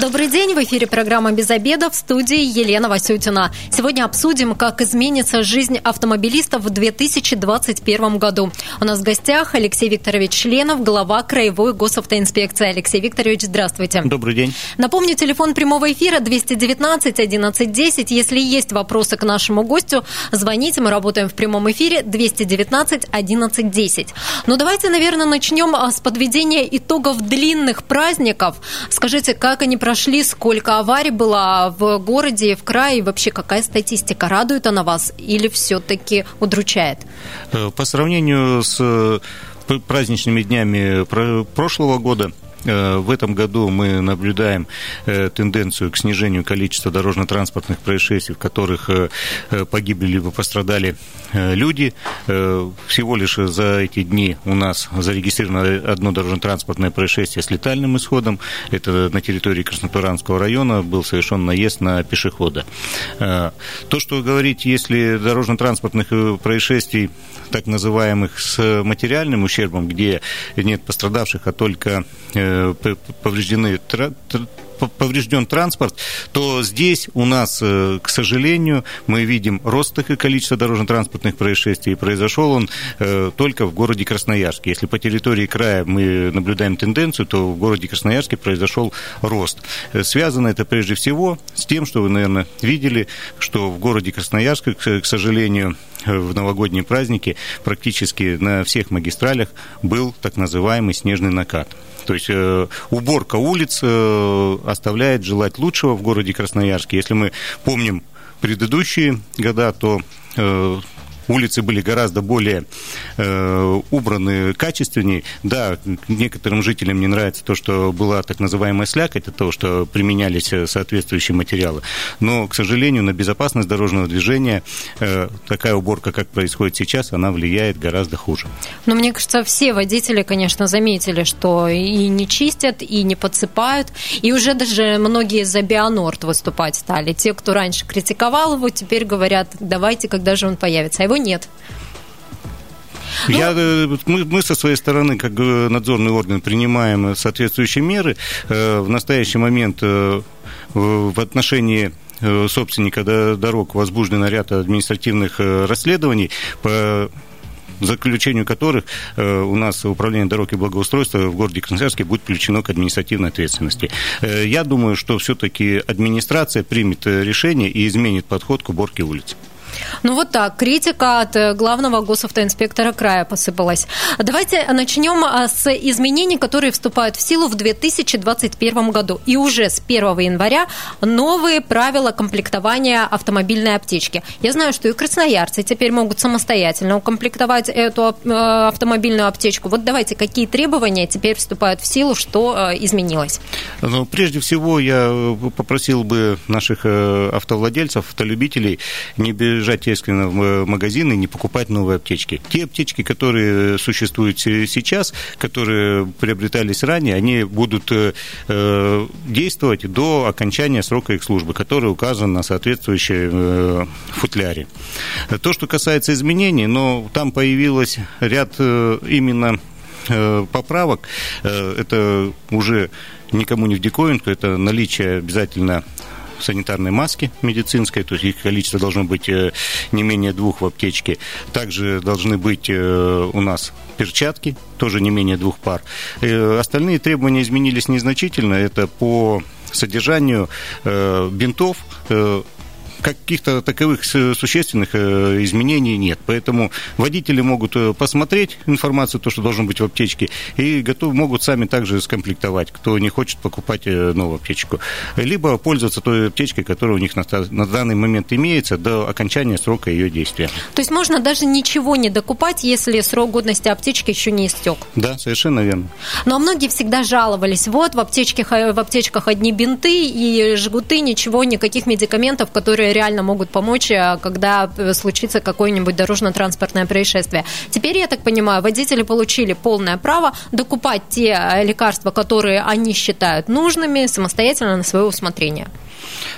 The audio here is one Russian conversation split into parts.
Добрый день, в эфире программа «Без обеда» в студии Елена Васютина. Сегодня обсудим, как изменится жизнь автомобилистов в 2021 году. У нас в гостях Алексей Викторович Членов, глава Краевой госавтоинспекции. Алексей Викторович, здравствуйте. Добрый день. Напомню, телефон прямого эфира 219 11 10. Если есть вопросы к нашему гостю, звоните, мы работаем в прямом эфире 219 11 10. Но давайте, наверное, начнем а, с подведения итогов длинных праздников. Скажите, как они прошли, сколько аварий было в городе, в крае, и вообще какая статистика? Радует она вас или все-таки удручает? Э, по сравнению с э, праздничными днями прошлого года, в этом году мы наблюдаем э, тенденцию к снижению количества дорожно-транспортных происшествий, в которых э, погибли либо пострадали люди. Всего лишь за эти дни у нас зарегистрировано одно дорожно-транспортное происшествие с летальным исходом. Это на территории Краснотуранского района был совершен наезд на пешехода. То, что говорить, если дорожно-транспортных происшествий, так называемых, с материальным ущербом, где нет пострадавших, а только повреждены поврежден транспорт, то здесь у нас, э, к сожалению, мы видим рост количества дорожно-транспортных происшествий. И произошел он э, только в городе Красноярске. Если по территории края мы наблюдаем тенденцию, то в городе Красноярске произошел рост. Э, связано это прежде всего с тем, что вы, наверное, видели, что в городе Красноярске, к сожалению, в новогодние праздники практически на всех магистралях был так называемый снежный накат. То есть э, уборка улиц э, оставляет желать лучшего в городе Красноярске. Если мы помним предыдущие года, то э, улицы были гораздо более э, убраны, качественнее. Да, некоторым жителям не нравится то, что была так называемая слякоть, это то, что применялись э, соответствующие материалы. Но, к сожалению, на безопасность дорожного движения э, такая уборка, как происходит сейчас, она влияет гораздо хуже. Но мне кажется, все водители, конечно, заметили, что и не чистят, и не подсыпают, и уже даже многие за Бионорд выступать стали. Те, кто раньше критиковал его, теперь говорят, давайте, когда же он появится. А его него нет. Я, ну, мы, мы со своей стороны, как надзорный орган, принимаем соответствующие меры. Э, в настоящий момент э, в отношении собственника дорог возбужден ряд административных расследований по заключению которых у нас Управление дорог и благоустройства в городе Красноярске будет включено к административной ответственности. Я думаю, что все-таки администрация примет решение и изменит подход к уборке улиц. Ну вот так, критика от э, главного госавтоинспектора края посыпалась. Давайте начнем а, с изменений, которые вступают в силу в 2021 году. И уже с 1 января новые правила комплектования автомобильной аптечки. Я знаю, что и красноярцы теперь могут самостоятельно укомплектовать эту э, автомобильную аптечку. Вот давайте, какие требования теперь вступают в силу, что э, изменилось? Ну, прежде всего, я попросил бы наших автовладельцев, автолюбителей не бежать бежать экстренно в магазин и не покупать новые аптечки. Те аптечки, которые существуют сейчас, которые приобретались ранее, они будут э, э, действовать до окончания срока их службы, который указан на соответствующей э, футляре. То, что касается изменений, но там появилось ряд именно поправок. Это уже никому не в диковинку, это наличие обязательно санитарной маски медицинской, то есть их количество должно быть э, не менее двух в аптечке. Также должны быть э, у нас перчатки, тоже не менее двух пар. Э, остальные требования изменились незначительно. Это по содержанию бинтов, каких-то таковых существенных э, изменений нет. Поэтому водители могут э, посмотреть информацию, то, что должно быть в аптечке, и готов, могут сами также скомплектовать, кто не хочет покупать э, новую аптечку. Либо пользоваться той аптечкой, которая у них на, на данный момент имеется до окончания срока ее действия. То есть можно даже ничего не докупать, если срок годности аптечки еще не истек? Да, совершенно верно. Но ну, а многие всегда жаловались, вот в аптечках, в аптечках одни бинты и жгуты, ничего, никаких медикаментов, которые реально могут помочь, э, когда э, случится какое-нибудь дорожно-транспортное происшествие. Теперь, я так понимаю, водители получили полное право докупать те э, лекарства, которые они считают нужными, самостоятельно на свое усмотрение.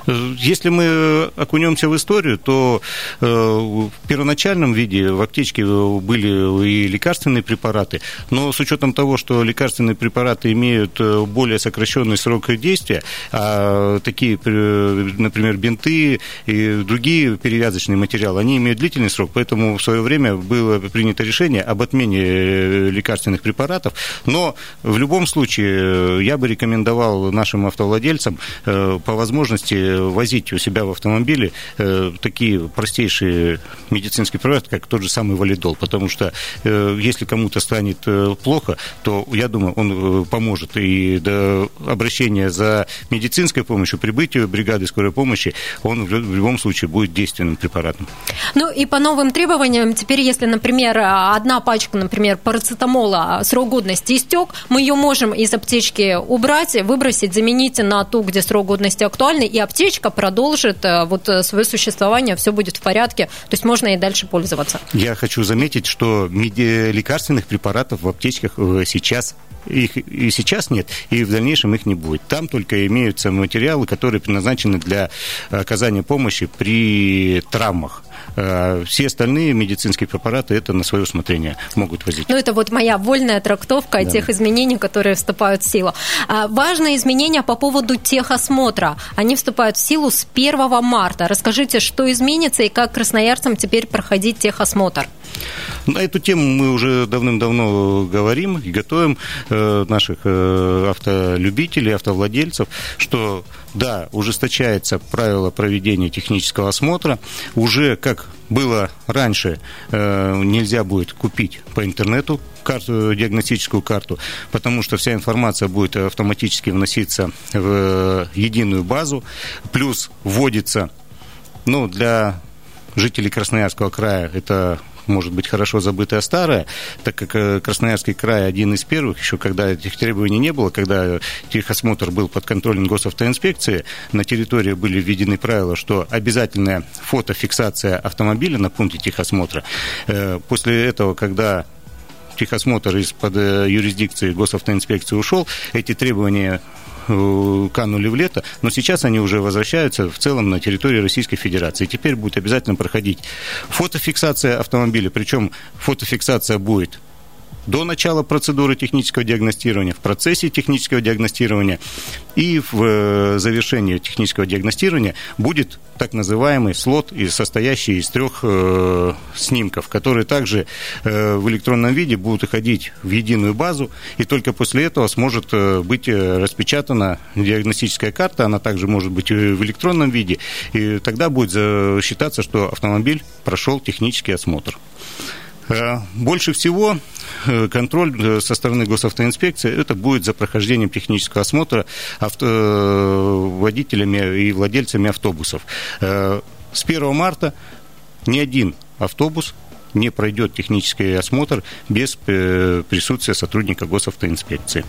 Если мы окунемся в историю, то в первоначальном виде в аптечке были и лекарственные препараты, но с учетом того, что лекарственные препараты имеют более сокращенный срок действия, а такие, например, бинты и другие перевязочные материалы, они имеют длительный срок, поэтому в свое время было принято решение об отмене э, лекарственных препаратов, но в любом случае я бы рекомендовал нашим автовладельцам э, по возможности возить у себя в автомобиле э, такие простейшие медицинские препараты, как тот же самый валидол, потому что если кому-то станет плохо, то, я думаю, он поможет и до обращения за медицинской помощью, прибытию бригады скорой помощи, он в любом случае будет действенным препаратом. Ну и по новым требованиям, теперь если, например, одна пачка, например, парацетамола, срок годности истек, мы ее можем из аптечки убрать, выбросить, заменить на ту, где срок годности актуальный, и аптечка продолжит э, вот э, свое существование, все будет в порядке, то есть можно и дальше пользоваться. Я хочу заметить, что лекарственных препаратов в аптечках э, сейчас их и сейчас нет, и в дальнейшем их не будет. Там только имеются материалы, которые предназначены для оказания помощи при травмах. Э, все остальные медицинские препараты это на свое усмотрение могут возить. Ну, это вот моя вольная трактовка да. тех изменений, которые вступают в силу. А, важные изменения по поводу техосмотра. Они вступают в силу с 1 марта. Расскажите, что изменится и как красноярцам теперь проходить техосмотр? На эту тему мы уже давным-давно говорим и готовим э, наших э, автолюбителей, автовладельцев, что да, ужесточается правило проведения технического осмотра. Уже, как было раньше, э, нельзя будет купить по интернету карту, диагностическую карту, потому что вся информация будет автоматически вноситься в единую базу, плюс вводится, ну, для жителей Красноярского края это может быть хорошо забытое старое, так как э, Красноярский край один из первых, еще когда этих требований не было, когда техосмотр был под контролем госавтоинспекции, на территории были введены правила, что обязательная фотофиксация автомобиля на пункте техосмотра. Э, после этого, когда техосмотр из-под э, юрисдикции госавтоинспекции ушел, эти требования канули в лето, но сейчас они уже возвращаются в целом на территории Российской Федерации. Теперь будет обязательно проходить фотофиксация автомобиля, причем фотофиксация будет до начала процедуры технического диагностирования, в процессе технического диагностирования и в э, завершении технического диагностирования будет так называемый слот, состоящий из трех э, снимков, которые также э, в электронном виде будут уходить в единую базу, и только после этого сможет быть распечатана диагностическая карта, она также может быть в электронном виде, и тогда будет считаться, что автомобиль прошел технический осмотр. Больше всего Э, контроль э, со стороны госавтоинспекции, это будет за прохождением технического осмотра авто, э, водителями и владельцами автобусов. С 1 марта ни один автобус не пройдет технический осмотр без присутствия сотрудника госавтоинспекции.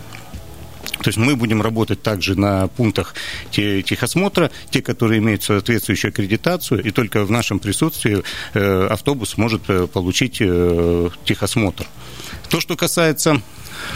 То есть мы будем работать также на пунктах техосмотра, те, которые имеют соответствующую аккредитацию, и только в нашем присутствии автобус может получить техосмотр. То, что касается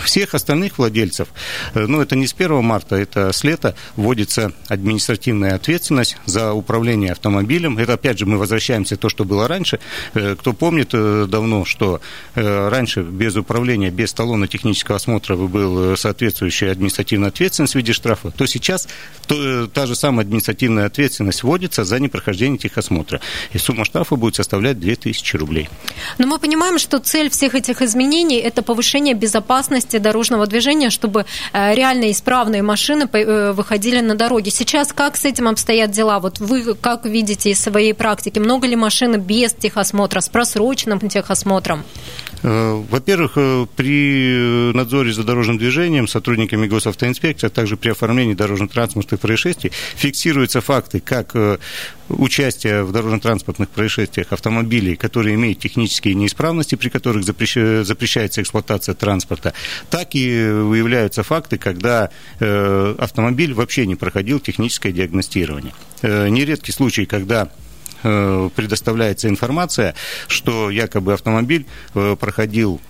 всех остальных владельцев, э, ну, это не с 1 марта, это с лета вводится административная ответственность за управление автомобилем. Это, опять же, мы возвращаемся к то, что было раньше. Э, кто помнит э, давно, что раньше без управления, без талона технического осмотра был соответствующая административная ответственность в виде штрафа, то сейчас та же самая административная ответственность вводится за непрохождение техосмотра. И сумма штрафа будет составлять 2000 рублей. Но мы понимаем, что цель всех этих изменений – это повышение безопасности безопасности дорожного движения, чтобы э, реально исправные машины э, выходили на дороги. Сейчас как с этим обстоят дела? Вот вы как видите из своей практики, много ли машин без техосмотра, с просроченным техосмотром? Э, во-первых, при надзоре за дорожным движением сотрудниками госавтоинспекции, а также при оформлении дорожно-транспортных происшествий фиксируются факты как участия в дорожно-транспортных происшествиях автомобилей, которые имеют технические неисправности, при которых запрещается эксплуатация транспорта, так и выявляются факты, когда э, автомобиль вообще не проходил техническое диагностирование. Э, нередкий случай, когда э, предоставляется информация, что якобы автомобиль проходил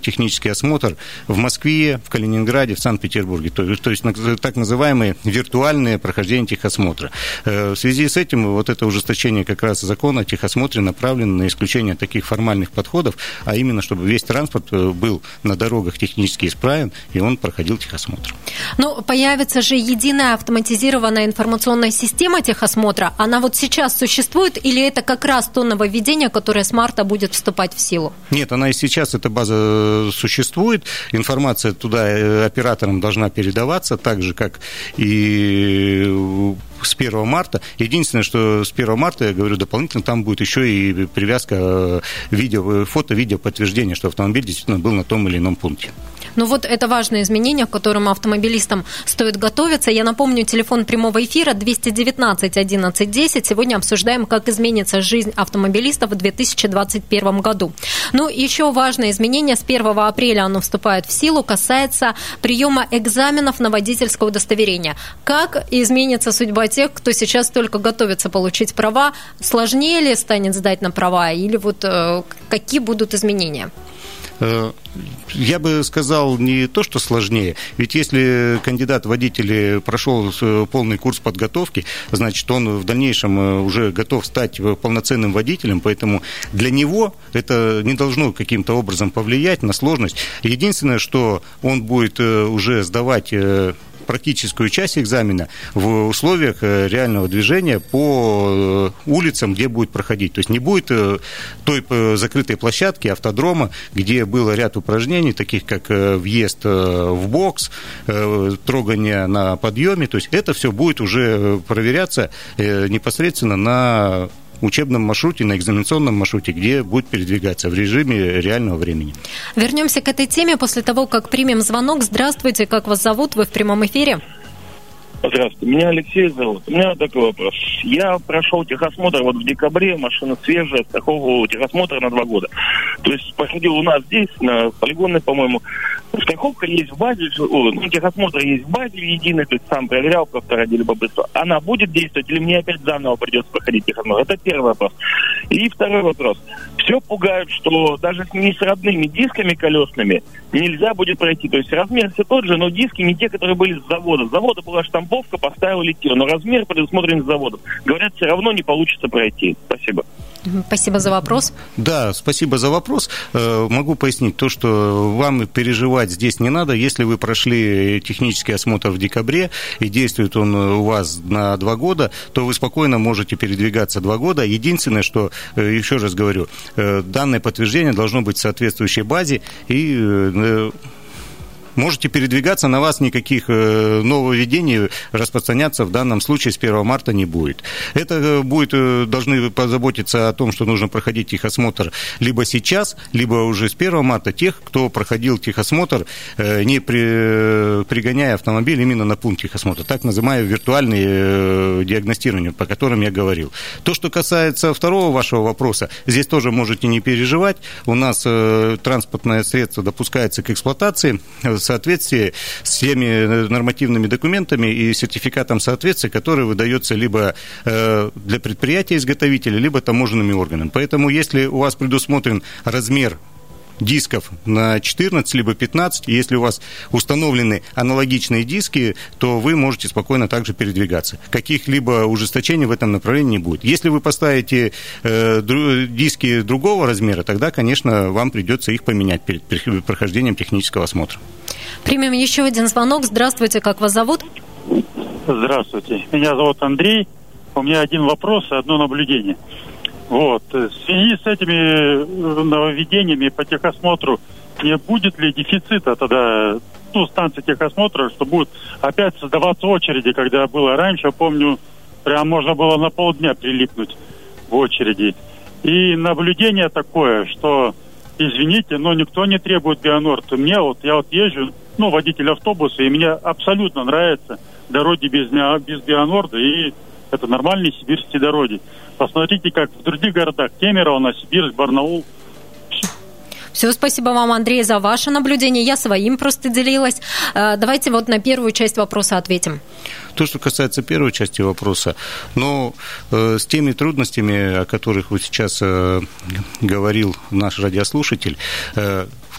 технический осмотр в Москве, в Калининграде, в Санкт-Петербурге. То, то есть так называемые виртуальные прохождения техосмотра. В связи с этим вот это ужесточение как раз закона о техосмотре направлено на исключение таких формальных подходов, а именно, чтобы весь транспорт был на дорогах технически исправен, и он проходил техосмотр. Ну, появится же единая автоматизированная информационная система техосмотра. Она вот сейчас существует или это как раз то нововведение, которое с марта будет вступать в силу? Нет, она и сейчас, эта база существует. Информация туда э, операторам должна передаваться, так же, как и с 1 марта. Единственное, что с 1 марта, я говорю, дополнительно там будет еще и привязка э, видео, фото-видео подтверждения, что автомобиль действительно был на том или ином пункте. Ну вот это важное изменение, к которому автомобилистам стоит готовиться. Я напомню, телефон прямого эфира 219 11 10. Сегодня обсуждаем, как изменится жизнь автомобилистов в 2021 году. Ну, еще важное изменение. С 1 апреля оно вступает в силу, касается приема экзаменов на водительское удостоверение. Как изменится судьба тех, кто сейчас только готовится получить права? Сложнее ли станет сдать на права? Или вот э, какие будут изменения? Э, я бы сказал не то, что сложнее. Ведь если кандидат водитель прошел э, полный курс подготовки, значит, он в дальнейшем э, уже готов стать полноценным водителем, поэтому для него это не должно каким-то образом повлиять на сложность. Единственное, что он будет уже сдавать практическую часть экзамена в условиях э, реального движения по э, улицам, где будет проходить. То есть не будет э, той закрытой площадки, автодрома, где было ряд упражнений, таких как въезд в бокс, трогание на подъеме. То есть это все будет уже проверяться непосредственно на учебном маршруте, на экзаменационном маршруте, где будет передвигаться в режиме реального времени. Вернемся к этой теме после того, как примем звонок. Здравствуйте, как вас зовут? Вы в прямом эфире. Здравствуйте, меня Алексей зовут. У меня такой вопрос. Я прошел техосмотр вот в декабре, машина свежая, страховку техосмотра на два года. То есть проходил у нас здесь, на полигонной, по-моему. Страховка есть в базе, ну, техосмотр есть в базе единый, то есть сам проверял просто ради любопытства. Она будет действовать или мне опять заново придется проходить техосмотр? Это первый вопрос. И второй вопрос. Все пугают, что даже не с родными дисками колесными нельзя будет пройти. То есть размер все тот же, но диски не те, которые были с завода. С завода была штамповка, поставили те, но размер предусмотрен с заводом. Говорят, все равно не получится пройти. Спасибо. Спасибо за вопрос. Да, спасибо за вопрос. Э, могу пояснить то, что вам переживать здесь не надо. Если вы прошли технический осмотр в декабре и действует он у вас на два года, то вы спокойно можете передвигаться два года. Единственное, что, э, еще раз говорю, данное подтверждение должно быть в соответствующей базе. И можете передвигаться, на вас никаких э, нововведений распространяться в данном случае с 1 марта не будет. Это э, будет, э, должны позаботиться о том, что нужно проходить техосмотр либо сейчас, либо уже с 1 марта тех, кто проходил техосмотр, не при, пригоняя автомобиль именно на пункт техосмотра, так называемое виртуальное диагностирование, по которым я говорил. То, что касается второго вашего вопроса, здесь тоже можете не переживать. У нас транспортное средство допускается к эксплуатации соответствии с всеми нормативными документами и сертификатом соответствия, который выдается либо э, для предприятия-изготовителя, либо таможенными органами. Поэтому, если у вас предусмотрен размер дисков на 14 либо 15. Если у вас установлены аналогичные диски, то вы можете спокойно также передвигаться. Каких-либо ужесточений в этом направлении не будет. Если вы поставите э, диски другого размера, тогда, конечно, вам придется их поменять перед прохождением технического осмотра. Примем еще один звонок. Здравствуйте, как вас зовут? Здравствуйте. Меня зовут Андрей. У меня один вопрос и одно наблюдение. Вот. В связи с этими э, нововведениями по техосмотру не будет ли дефицита тогда ну, станции техосмотра, что будут опять создаваться очереди, когда было раньше, помню, прям можно было на полдня прилипнуть в очереди. И наблюдение такое, что, извините, но никто не требует Бионорд. Мне вот, я вот езжу, ну, водитель автобуса, и мне абсолютно нравятся дороги без, без Бионорда, и это нормальные сибирские дороги. Посмотрите, как в других городах. Кемерово, Новосибирск, Барнаул. Все, спасибо вам, Андрей, за ваше наблюдение. Я своим просто делилась. Э, давайте вот на первую часть вопроса ответим. То, что касается первой части вопроса, но э, с теми трудностями, о которых вот сейчас э, говорил наш радиослушатель,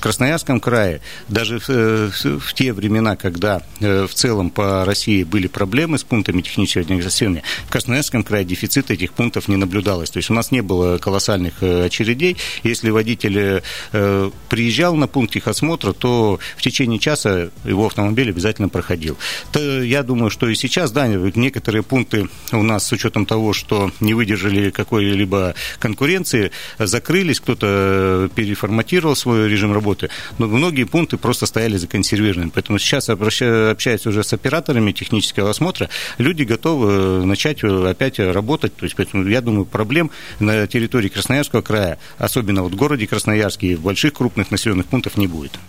Красноярском крае, даже в, в те времена, когда в целом по России были проблемы с пунктами технического диагностирования, в Красноярском крае дефицита этих пунктов не наблюдалось. То есть у нас не было колоссальных очередей. Если водитель приезжал на пункт техосмотра, то в течение часа его автомобиль обязательно проходил. То я думаю, что и сейчас, да, некоторые пункты у нас с учетом того, что не выдержали какой-либо конкуренции, закрылись, кто-то переформатировал свой режим работы, но многие пункты просто стояли законсервированы. Поэтому сейчас, общаясь уже с операторами технического осмотра, люди готовы начать опять работать. То есть, поэтому я думаю, проблем на территории Красноярского края, особенно вот в городе Красноярске в больших крупных населенных пунктах не будет.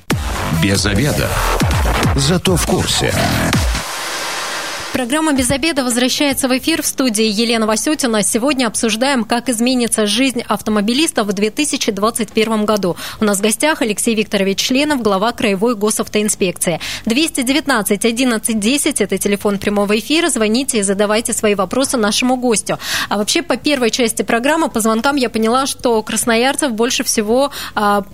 Без обеда. Зато в курсе. Программа «Без обеда» возвращается в эфир в студии Елена Васютина. Сегодня обсуждаем, как изменится жизнь автомобилистов в 2021 году. У нас в гостях Алексей Викторович Членов, глава Краевой госавтоинспекции. 219 11 10 – это телефон прямого эфира. Звоните и задавайте свои вопросы нашему гостю. А вообще, по первой части программы, по звонкам я поняла, что красноярцев больше всего а,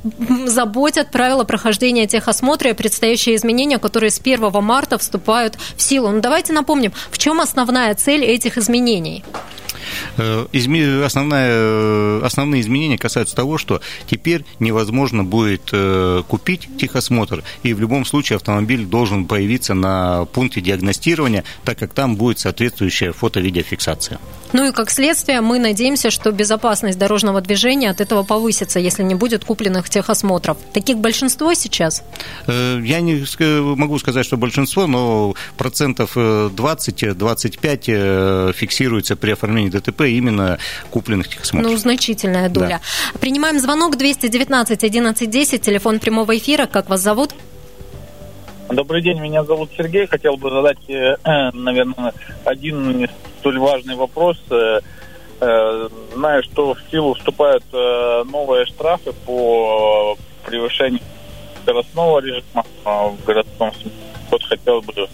заботят правила прохождения техосмотра и предстоящие изменения, которые с 1 марта вступают в силу. Ну, давайте напомним, напомним, в чем основная цель этих изменений? Э, основная, э, основные изменения касаются того, что теперь невозможно будет э, купить техосмотр, и в любом случае автомобиль должен появиться на пункте диагностирования, так как там будет соответствующая фото-видеофиксация. Ну и как следствие мы надеемся, что безопасность дорожного движения от этого повысится, если не будет купленных техосмотров. Таких большинство сейчас? Я не могу сказать, что большинство, но процентов 20-25 фиксируется при оформлении ДТП именно купленных техосмотров. Ну, значительная доля. Да. Принимаем звонок 219 11 10, телефон прямого эфира. Как вас зовут? Добрый день, меня зовут Сергей. Хотел бы задать, э, наверное, один столь важный вопрос. Э, э, знаю, что в силу вступают новые штрафы по превышению скоростного режима в городском Вот хотел бы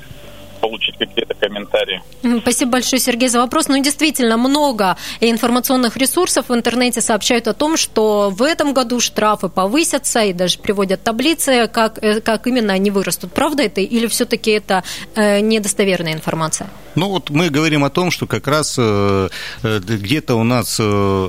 получить какие-то комментарии. Спасибо большое, Сергей, за вопрос. Ну, действительно, много информационных ресурсов в интернете сообщают о том, что в этом году штрафы повысятся и даже приводят таблицы, как, э, как именно они вырастут. Правда это или все-таки это э, недостоверная информация? Ну, вот мы говорим о том, что как раз э, э где-то у нас э,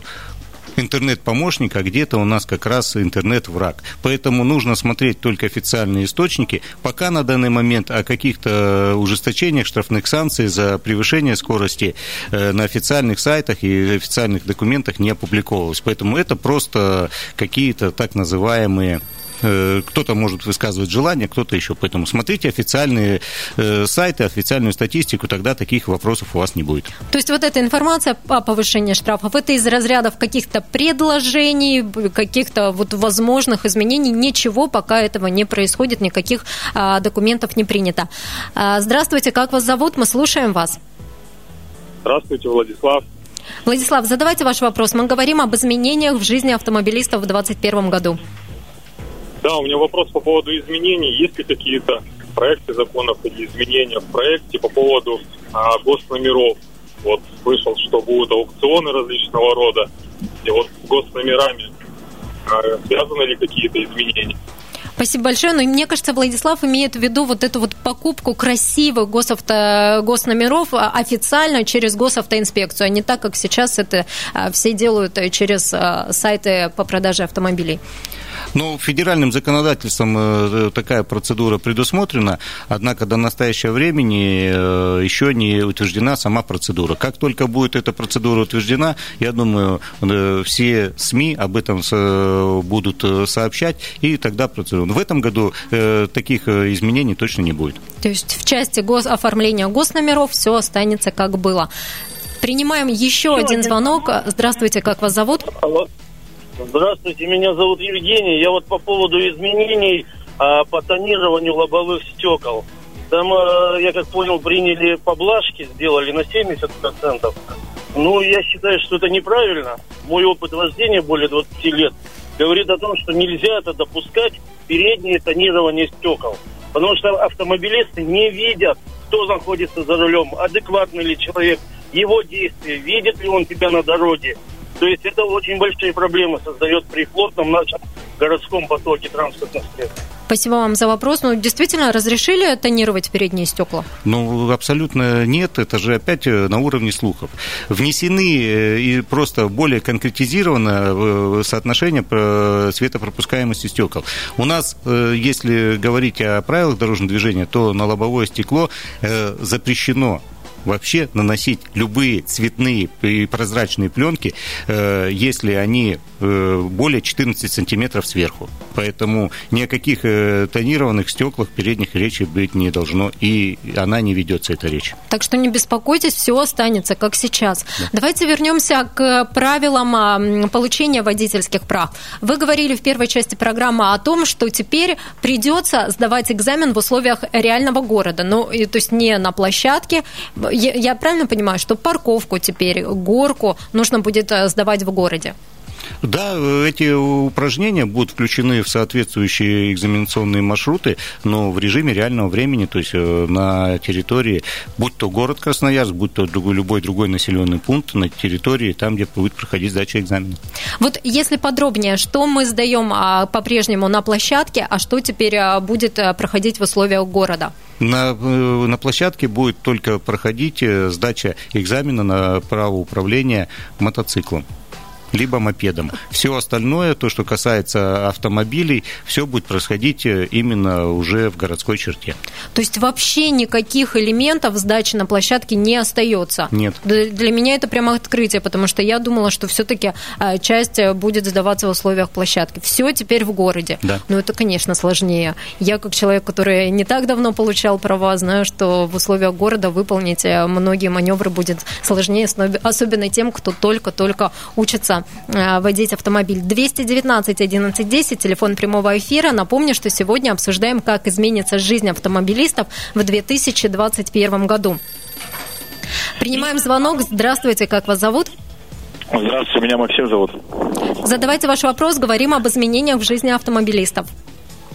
интернет-помощник, а где-то у нас как раз интернет-враг. Поэтому нужно смотреть только официальные источники. Пока на данный момент о каких-то ужесточениях штрафных санкций за превышение скорости э, на официальных сайтах и официальных документах не опубликовалось. Поэтому это просто какие-то так называемые кто-то может высказывать желание, кто-то еще. Поэтому смотрите официальные э, сайты, официальную статистику, тогда таких вопросов у вас не будет. То есть вот эта информация по повышению штрафов, это из разрядов каких-то предложений, каких-то вот возможных изменений, ничего пока этого не происходит, никаких а, документов не принято. А, здравствуйте, как вас зовут? Мы слушаем вас. Здравствуйте, Владислав. Владислав, задавайте ваш вопрос. Мы говорим об изменениях в жизни автомобилистов в 2021 году. Да, у меня вопрос по поводу изменений. Есть ли какие-то проекты законов или изменения в проекте по поводу а, госномеров? Вот слышал, что будут аукционы различного рода. И вот с госномерами а, связаны ли какие-то изменения? Спасибо большое. Но мне кажется, Владислав имеет в виду вот эту вот покупку красивых госавто... госномеров а, официально через госавтоинспекцию, а не так, как сейчас это а, все делают через сайты по продаже автомобилей. Ну, федеральным законодательством э, такая процедура предусмотрена, однако до настоящего времени э, еще не утверждена сама процедура. Как только будет эта процедура утверждена, я думаю, э, все СМИ об этом будут сообщать, и тогда процедура. В этом году таких изменений точно не будет. То есть в части гос оформления госномеров все останется как было. Принимаем еще один звонок. Здравствуйте, как вас зовут? Алло. Здравствуйте, меня зовут Евгений. Я вот по поводу изменений а, по тонированию лобовых стекол. Там, а, я как понял, приняли поблажки, сделали на 70%. Ну, я считаю, что это неправильно. Мой опыт вождения более 20 лет говорит о том, что нельзя это допускать переднее тонирование стекол. Потому что автомобилисты не видят, кто находится за рулем, адекватный ли человек, его действия, видит ли он тебя на дороге, то есть это очень большие проблемы создает при плотном нашем городском потоке транспортных средств. Спасибо вам за вопрос. Ну, действительно, разрешили тонировать передние стекла? Ну, абсолютно нет. Это же опять э, на уровне слухов. Внесены э, и просто более конкретизировано э, соотношение светопропускаемости стекол. У нас, если говорить о правилах дорожного движения, то на лобовое стекло запрещено вообще наносить любые цветные и прозрачные пленки, э, если они более 14 сантиметров сверху. Поэтому ни о каких э, тонированных стеклах передних речи быть не должно, и она не ведется, эта речь. Так что не беспокойтесь, все останется как сейчас. Да. Давайте вернемся к правилам получения водительских прав. Вы говорили в первой части программы о том, что теперь придется сдавать экзамен в условиях реального города, ну, то есть не на площадке, я, я правильно понимаю, что парковку теперь, горку нужно будет э, сдавать в городе? Да, эти упражнения будут включены в соответствующие экзаменационные маршруты, но в режиме реального времени, то есть э, на территории, будь то город Красноярск, будь то другой, любой другой населенный пункт на территории, там, где будет проходить сдача экзамена. Вот если подробнее, что мы сдаем а, по-прежнему на площадке, а что теперь а, будет а, проходить в условиях города? На, э, на площадке будет только проходить э, сдача экзамена на право управления мотоциклом либо мопедом. Все остальное, то, что касается автомобилей, все будет происходить э, именно уже в городской черте. То есть вообще никаких элементов сдачи на площадке не остается? Нет. Для меня это прямо открытие, потому что я думала, что все-таки э, часть э, будет сдаваться в условиях площадки. Все теперь в городе. Да. Но это, конечно, сложнее. Я, как человек, который не так давно получал права, знаю, что в условиях города выполнить многие маневры будет сложнее, особенно тем, кто только-только учится Э, водить автомобиль. 219 11 10, телефон прямого эфира. Напомню, что сегодня обсуждаем, как изменится жизнь автомобилистов в 2021 году. Принимаем звонок. Здравствуйте, как вас зовут? Здравствуйте, меня Максим зовут. Задавайте ваш вопрос, говорим об изменениях в жизни автомобилистов.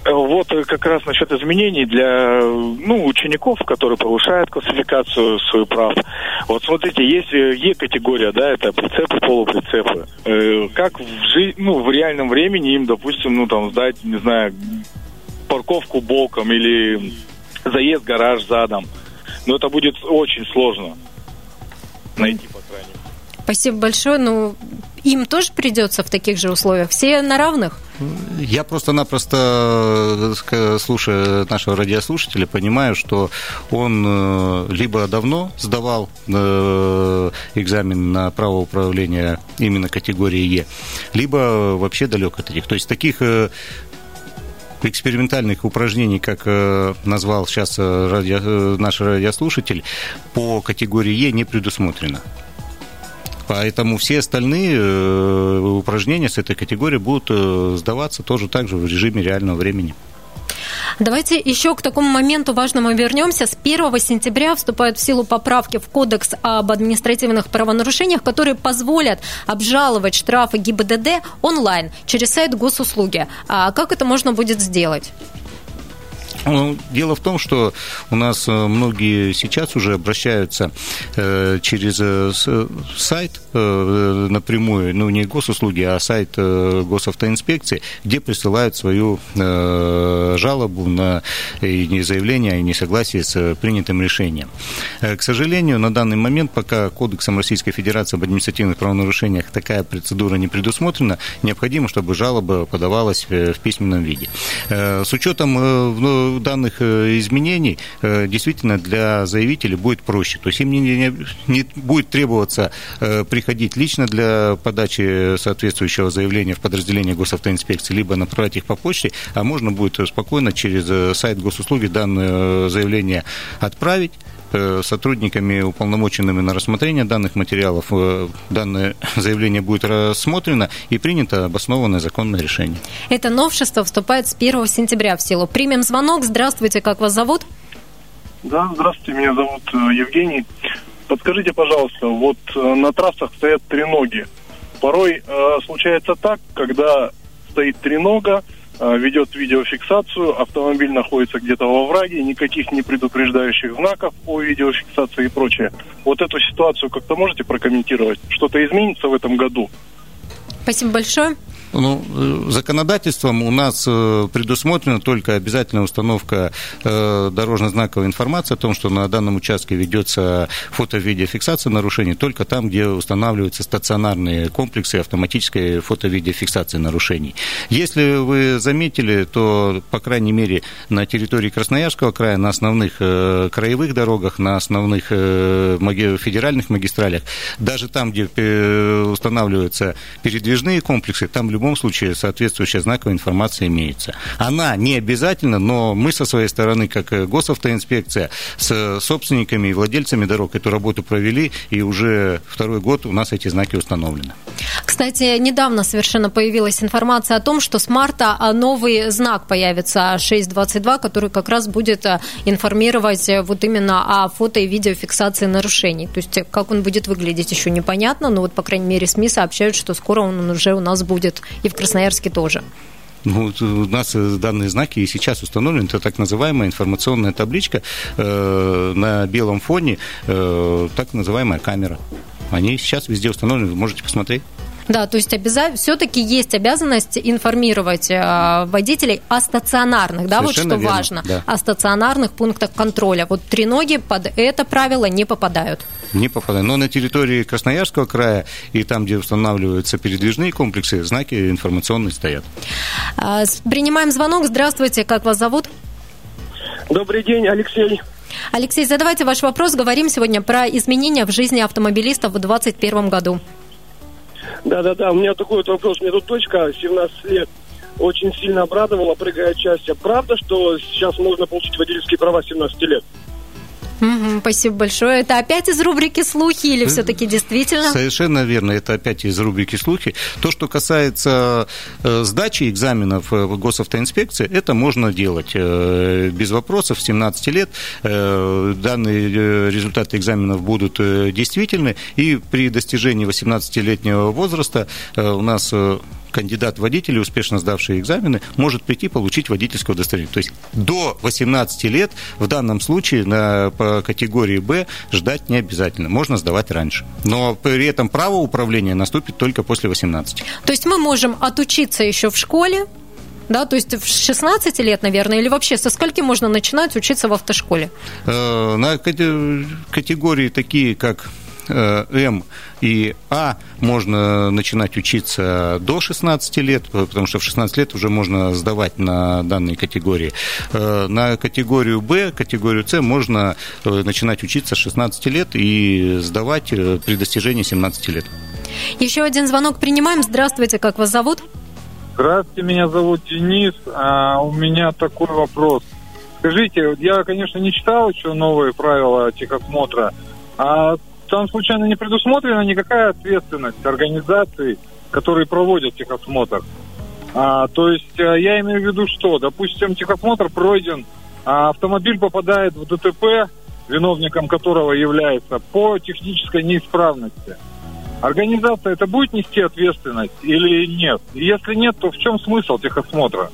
Вот как раз насчет изменений для ну, учеников, которые повышают классификацию свою прав. Вот смотрите, есть э, Е-категория, да, это прицепы, полуприцепы. Э, как в, жи- ну, в реальном времени им, допустим, ну там сдать, не знаю, парковку боком или заезд гараж задом. Но это будет очень сложно найти, по крайней мере. Спасибо большое. Ну, им тоже придется в таких же условиях? Все на равных? Я просто-напросто, э, слушая нашего радиослушателя, понимаю, что он э, либо давно сдавал э, экзамен на право управления именно категории Е, либо вообще далек от этих. То есть таких экспериментальных упражнений, как назвал сейчас радио, наш радиослушатель, по категории Е не предусмотрено. Поэтому все остальные э, упражнения с этой категории будут э, сдаваться тоже так же в режиме реального времени. Давайте еще к такому моменту важному вернемся. С 1 сентября вступают в силу поправки в Кодекс об административных правонарушениях, которые позволят обжаловать штрафы ГИБДД онлайн через сайт госуслуги. А как это можно будет сделать? Ну, дело в том, что у нас э, многие сейчас уже обращаются э, через э, сайт напрямую, ну не госуслуги, а сайт госавтоинспекции, где присылают свою жалобу на заявление о несогласии с принятым решением. К сожалению, на данный момент, пока Кодексом Российской Федерации об административных правонарушениях такая процедура не предусмотрена, необходимо, чтобы жалоба подавалась в письменном виде. С учетом данных э, изменений э, действительно для заявителей будет проще. То есть им не, не, не будет требоваться э, приходить лично для подачи соответствующего заявления в подразделение госавтоинспекции, либо направлять их по почте, а можно будет спокойно через сайт госуслуги данное заявление отправить, сотрудниками, уполномоченными на рассмотрение данных материалов, данное заявление будет рассмотрено и принято обоснованное законное решение. Это новшество вступает с 1 сентября в силу. Примем звонок. Здравствуйте, как вас зовут? Да, здравствуйте, меня зовут э, Евгений. Подскажите, пожалуйста, вот э, на трассах стоят треноги. Порой э, случается так, когда стоит тренога, Э, ведет видеофиксацию, автомобиль находится где-то во враге, никаких не предупреждающих знаков о видеофиксации и прочее. Вот эту ситуацию как-то можете прокомментировать? Что-то изменится в этом году? Спасибо большое. Ну, э, законодательством у нас э, предусмотрена только обязательная установка э, дорожно-знаковой информации о том, что на данном участке ведется фото-видеофиксация нарушений только там, где устанавливаются стационарные комплексы автоматической фото-видеофиксации нарушений. Если вы заметили, то, по крайней мере, на территории Красноярского края, на основных краевых дорогах, на основных федеральных магистралях, даже там, где устанавливаются передвижные комплексы, там в любом случае соответствующая знаковая информация имеется. Она не обязательно, но мы со своей стороны, как госавтоинспекция, с собственниками и владельцами дорог эту работу провели, и уже второй год у нас эти знаки установлены. Кстати, недавно совершенно появилась информация о том, что с марта а, новый знак появится 622, который как раз будет а, информировать э, вот именно о фото и видеофиксации нарушений. То есть как он будет выглядеть еще непонятно, но вот по крайней мере СМИ сообщают, что скоро он уже у нас будет и в Красноярске тоже. Ну, у нас данные знаки и сейчас установлены. Это так называемая информационная табличка э, на белом фоне, э, так называемая камера. Они сейчас везде установлены, можете посмотреть. Да, то есть обяза... все-таки есть обязанность информировать э, водителей о стационарных, да, вот что верно, важно, да. о стационарных пунктах контроля. Вот треноги под это правило не попадают. Не попадают. Но на территории Красноярского края и там, где устанавливаются передвижные комплексы, знаки информационные стоят. А, принимаем звонок. Здравствуйте, как вас зовут? Добрый день, Алексей. Алексей, задавайте ваш вопрос. Говорим сегодня про изменения в жизни автомобилистов в 2021 году. Да-да-да, у меня такой вот вопрос. Меня тут дочка 17 лет очень сильно обрадовала, прыгая от. Правда, что сейчас можно получить водительские права 17 лет? Угу, спасибо большое. Это опять из рубрики «Слухи» или все-таки действительно? Совершенно верно, это опять из рубрики «Слухи». То, что касается э, сдачи экзаменов в госавтоинспекции, это можно делать э, без вопросов, 17 лет. Э, данные результаты экзаменов будут действительны, и при достижении 18-летнего возраста у нас кандидат водителя, успешно сдавший экзамены, может прийти получить водительское удостоверение. То есть до 18 лет в данном случае на, по категории Б ждать не обязательно. Можно сдавать раньше. Но при этом право управления наступит только после 18. То есть мы можем отучиться еще в школе, да, то есть в 16 лет, наверное, или вообще со скольки можно начинать учиться в автошколе? Э, на категории такие, как М и А можно начинать учиться до 16 лет, потому что в 16 лет уже можно сдавать на данные категории. Э, на категорию Б, категорию С можно э, начинать учиться с 16 лет и сдавать при достижении 17 лет. Еще один звонок принимаем. Здравствуйте, как вас зовут? Здравствуйте, меня зовут Денис. А у меня такой вопрос. Скажите, я, конечно, не читал еще новые правила техосмотра, а там случайно не предусмотрена никакая ответственность организаций, которые проводят техосмотр. А, то есть а, я имею в виду, что, допустим, техосмотр пройден, а автомобиль попадает в ДТП, виновником которого является по технической неисправности. Организация это будет нести ответственность или нет? Если нет, то в чем смысл техосмотра?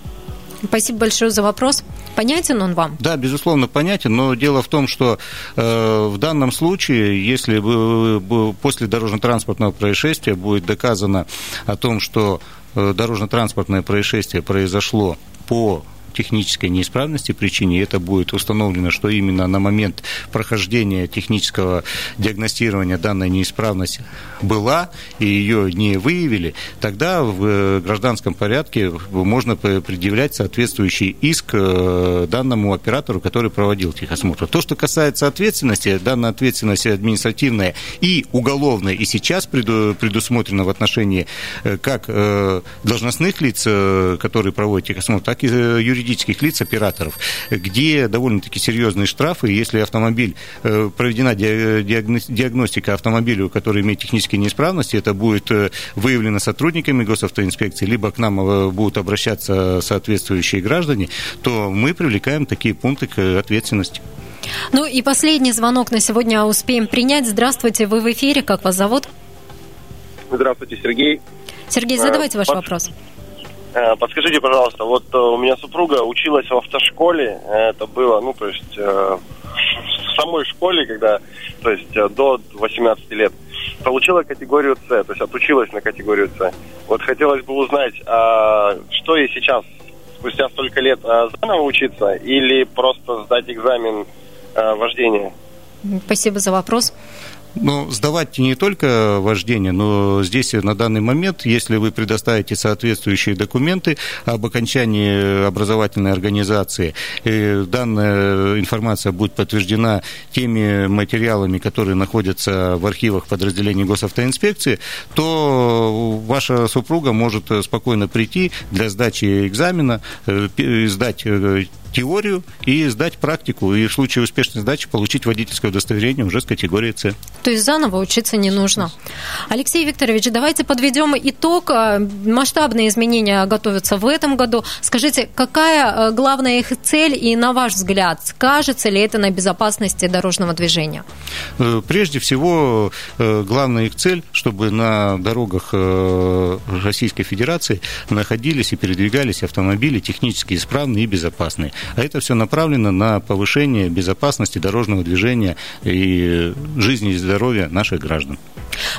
Спасибо большое за вопрос. Понятен он вам? Да, безусловно, понятен, но дело в том, что э, в данном случае, если бы, после дорожно-транспортного происшествия будет доказано о том, что э, дорожно-транспортное происшествие произошло по технической неисправности причине, это будет установлено, что именно на момент прохождения технического диагностирования данная неисправность была, и ее не выявили, тогда в э, гражданском порядке можно предъявлять соответствующий иск э, данному оператору, который проводил техосмотр. То, что касается ответственности, данная ответственность административная и уголовная и сейчас предусмотрена в отношении э, как должностных лиц, которые проводят техосмотр, так и юридических юридических лиц, операторов, где довольно-таки серьезные штрафы. Если автомобиль, э, проведена диагностика автомобиля, который имеет технические неисправности, это будет э, выявлено сотрудниками госавтоинспекции, либо к нам э, будут обращаться соответствующие граждане, то мы привлекаем такие пункты к ответственности. Ну и последний звонок на сегодня успеем принять. Здравствуйте, вы в эфире, как вас зовут? Здравствуйте, Сергей. Сергей, задавайте ваш вопрос. Э, подскажите, пожалуйста, вот э, у меня супруга училась в автошколе, это было, ну, то есть, э, в самой школе, когда, то есть, до 18 лет. получила категорию С, то есть отучилась на категорию С. Вот хотелось бы узнать, а, что ей сейчас, спустя столько лет, а, заново учиться или просто сдать экзамен а, вождения? Спасибо за вопрос. Ну, сдавать не только вождение, но здесь на данный момент, если вы предоставите соответствующие документы об окончании образовательной организации, данная информация будет подтверждена теми материалами, которые находятся в архивах подразделений госавтоинспекции, то ваша супруга может спокойно прийти для сдачи экзамена, э, сдать э, теорию и сдать практику, и в случае успешной сдачи получить водительское удостоверение уже с категории С. То есть заново учиться не нужно. Алексей Викторович, давайте подведем итог. Э, масштабные изменения готовятся в этом году. Скажите, какая э, главная их цель и, на ваш взгляд, скажется ли это на безопасности дорожного движения? Э, прежде всего, главная их цель, чтобы на дорогах Российской Федерации находились и передвигались автомобили технически исправные и безопасные. А это все направлено на повышение безопасности дорожного движения и жизни и здоровья наших граждан.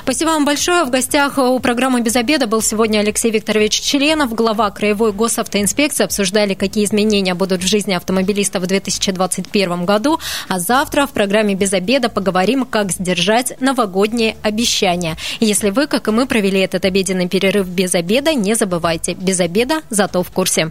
Спасибо вам большое. В гостях у программы «Без обеда» был сегодня Алексей Викторович Членов, глава Краевой госавтоинспекции. Обсуждали, какие изменения будут в жизни автомобилистов в 2021 году. А завтра в программе «Без обеда» поговорим, как сдержать новогодние обещания. Если вы, как и мы, провели этот обеденный перерыв без обеда, не забывайте. Без обеда, зато в курсе.